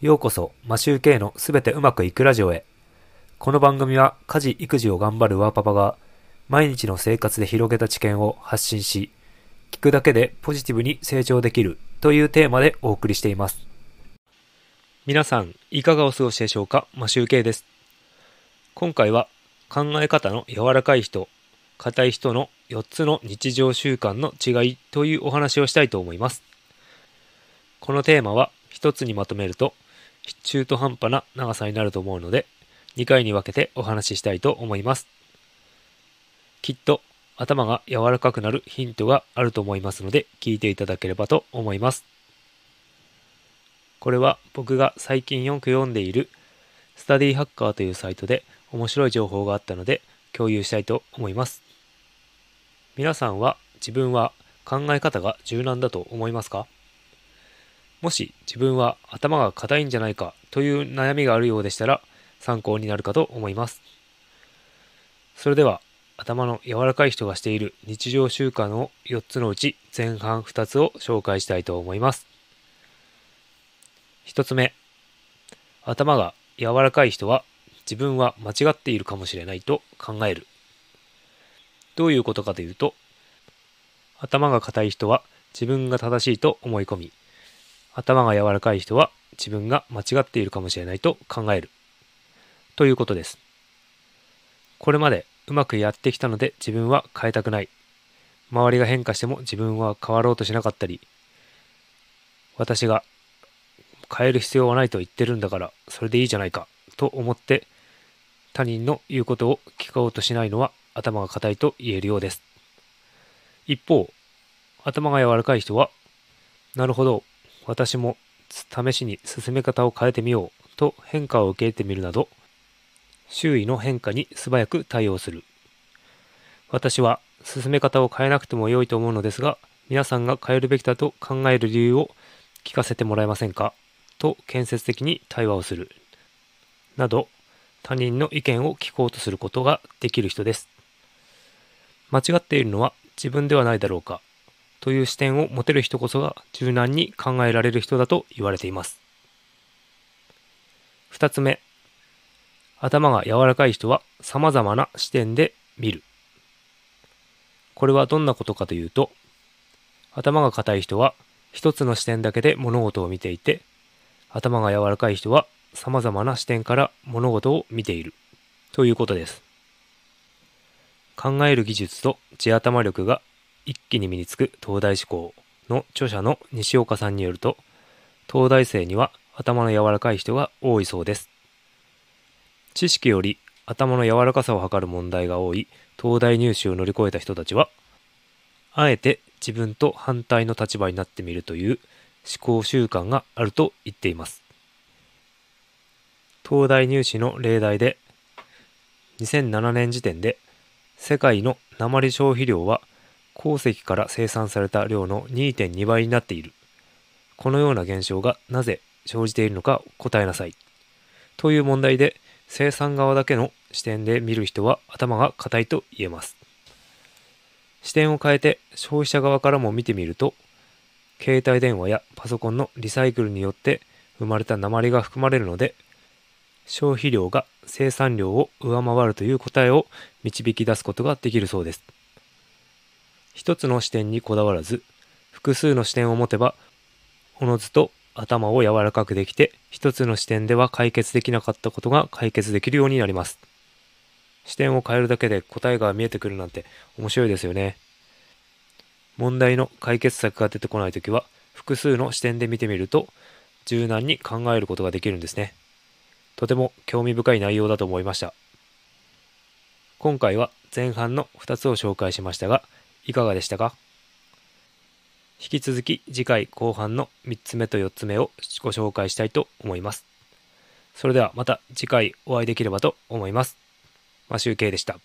ようこそ、マシューケイのすべてうまくいくラジオへ。この番組は家事・育児を頑張るワーパパが毎日の生活で広げた知見を発信し、聞くだけでポジティブに成長できるというテーマでお送りしています。皆さん、いかがお過ごしでしょうか？マシューケイです。今回は考え方の柔らかい人、硬い人の4つの日常習慣の違いというお話をしたいと思います。このテーマは一つにまとめると中途半端な長さになると思うので2回に分けてお話ししたいと思います。きっと頭が柔らかくなるヒントがあると思いますので聞いていただければと思います。これは僕が最近よく読んでいるスタディハッカーというサイトで面白い情報があったので共有したいと思います。皆さんは自分は考え方が柔軟だと思いますか？もし自分は頭が硬いんじゃないかという悩みがあるようでしたら参考になるかと思います。それでは頭の柔らかい人がしている日常習慣を4つのうち前半2つを紹介したいと思います。1つ目、頭が柔らかい人は自分は間違っているかもしれないと考える。どういうことかというと、頭が硬い人は自分が正しいと思い込み、頭が柔らかい人は自分が間違っているかもしれないと考える。ということです。これまでうまくやってきたので自分は変えたくない。周りが変化しても自分は変わろうとしなかったり、私が変える必要はないと言ってるんだからそれでいいじゃないかと思って他人の言うことを聞こうとしないのは頭が硬いと言えるようです。一方、頭が柔らかい人は、なるほど、私も試しに進め方を変えてみようと変化を受け入れてみるなど、周囲の変化に素早く対応する。私は進め方を変えなくても良いと思うのですが、皆さんが変えるべきだと考える理由を聞かせてもらえませんかと建設的に対話をする。など、他人の意見を聞こうとすることができる人です。間違っているのは自分ではないだろうかという視点を持てる人こそが柔軟に考えられる人だと言われています。二つ目、頭が柔らかい人は様々な視点で見る。これはどんなことかというと、頭が硬い人は一つの視点だけで物事を見ていて、頭が柔らかい人は様々な視点から物事を見ているということです。考える技術と地頭力が一気に身につく東大志向の著者の西岡さんによると、東大生には頭の柔らかい人が多いそうです。知識より頭の柔らかさを測る問題が多い東大入試を乗り越えた人たちは、あえて自分と反対の立場になってみるという思考習慣があると言っています。東大入試の例題で、2007年時点で世界の鉛消費量は鉱石から生産された量の2.2倍になっている。このような現象がなぜ生じているのか答えなさい。という問題で生産側だけの視点で見る人は頭が固いと言えます。視点を変えて消費者側からも見てみると、携帯電話やパソコンのリサイクルによって生まれた鉛が含まれるので、消費量が生産量を上回るという答えを導き出すことができるそうです。一つの視点にこだわらず、複数の視点を持てば、おのずと頭を柔らかくできて、一つの視点では解決できなかったことが解決できるようになります。視点を変えるだけで答えが見えてくるなんて面白いですよね。問題の解決策が出てこないときは、複数の視点で見てみると、柔軟に考えることができるんですね。とても興味深い内容だと思いました。今回は前半の2つを紹介しましたが、いかがでしたか？引き続き次回後半の3つ目と4つ目をご紹介したいと思います。それではまた次回お会いできればと思います。マシュウケイでした。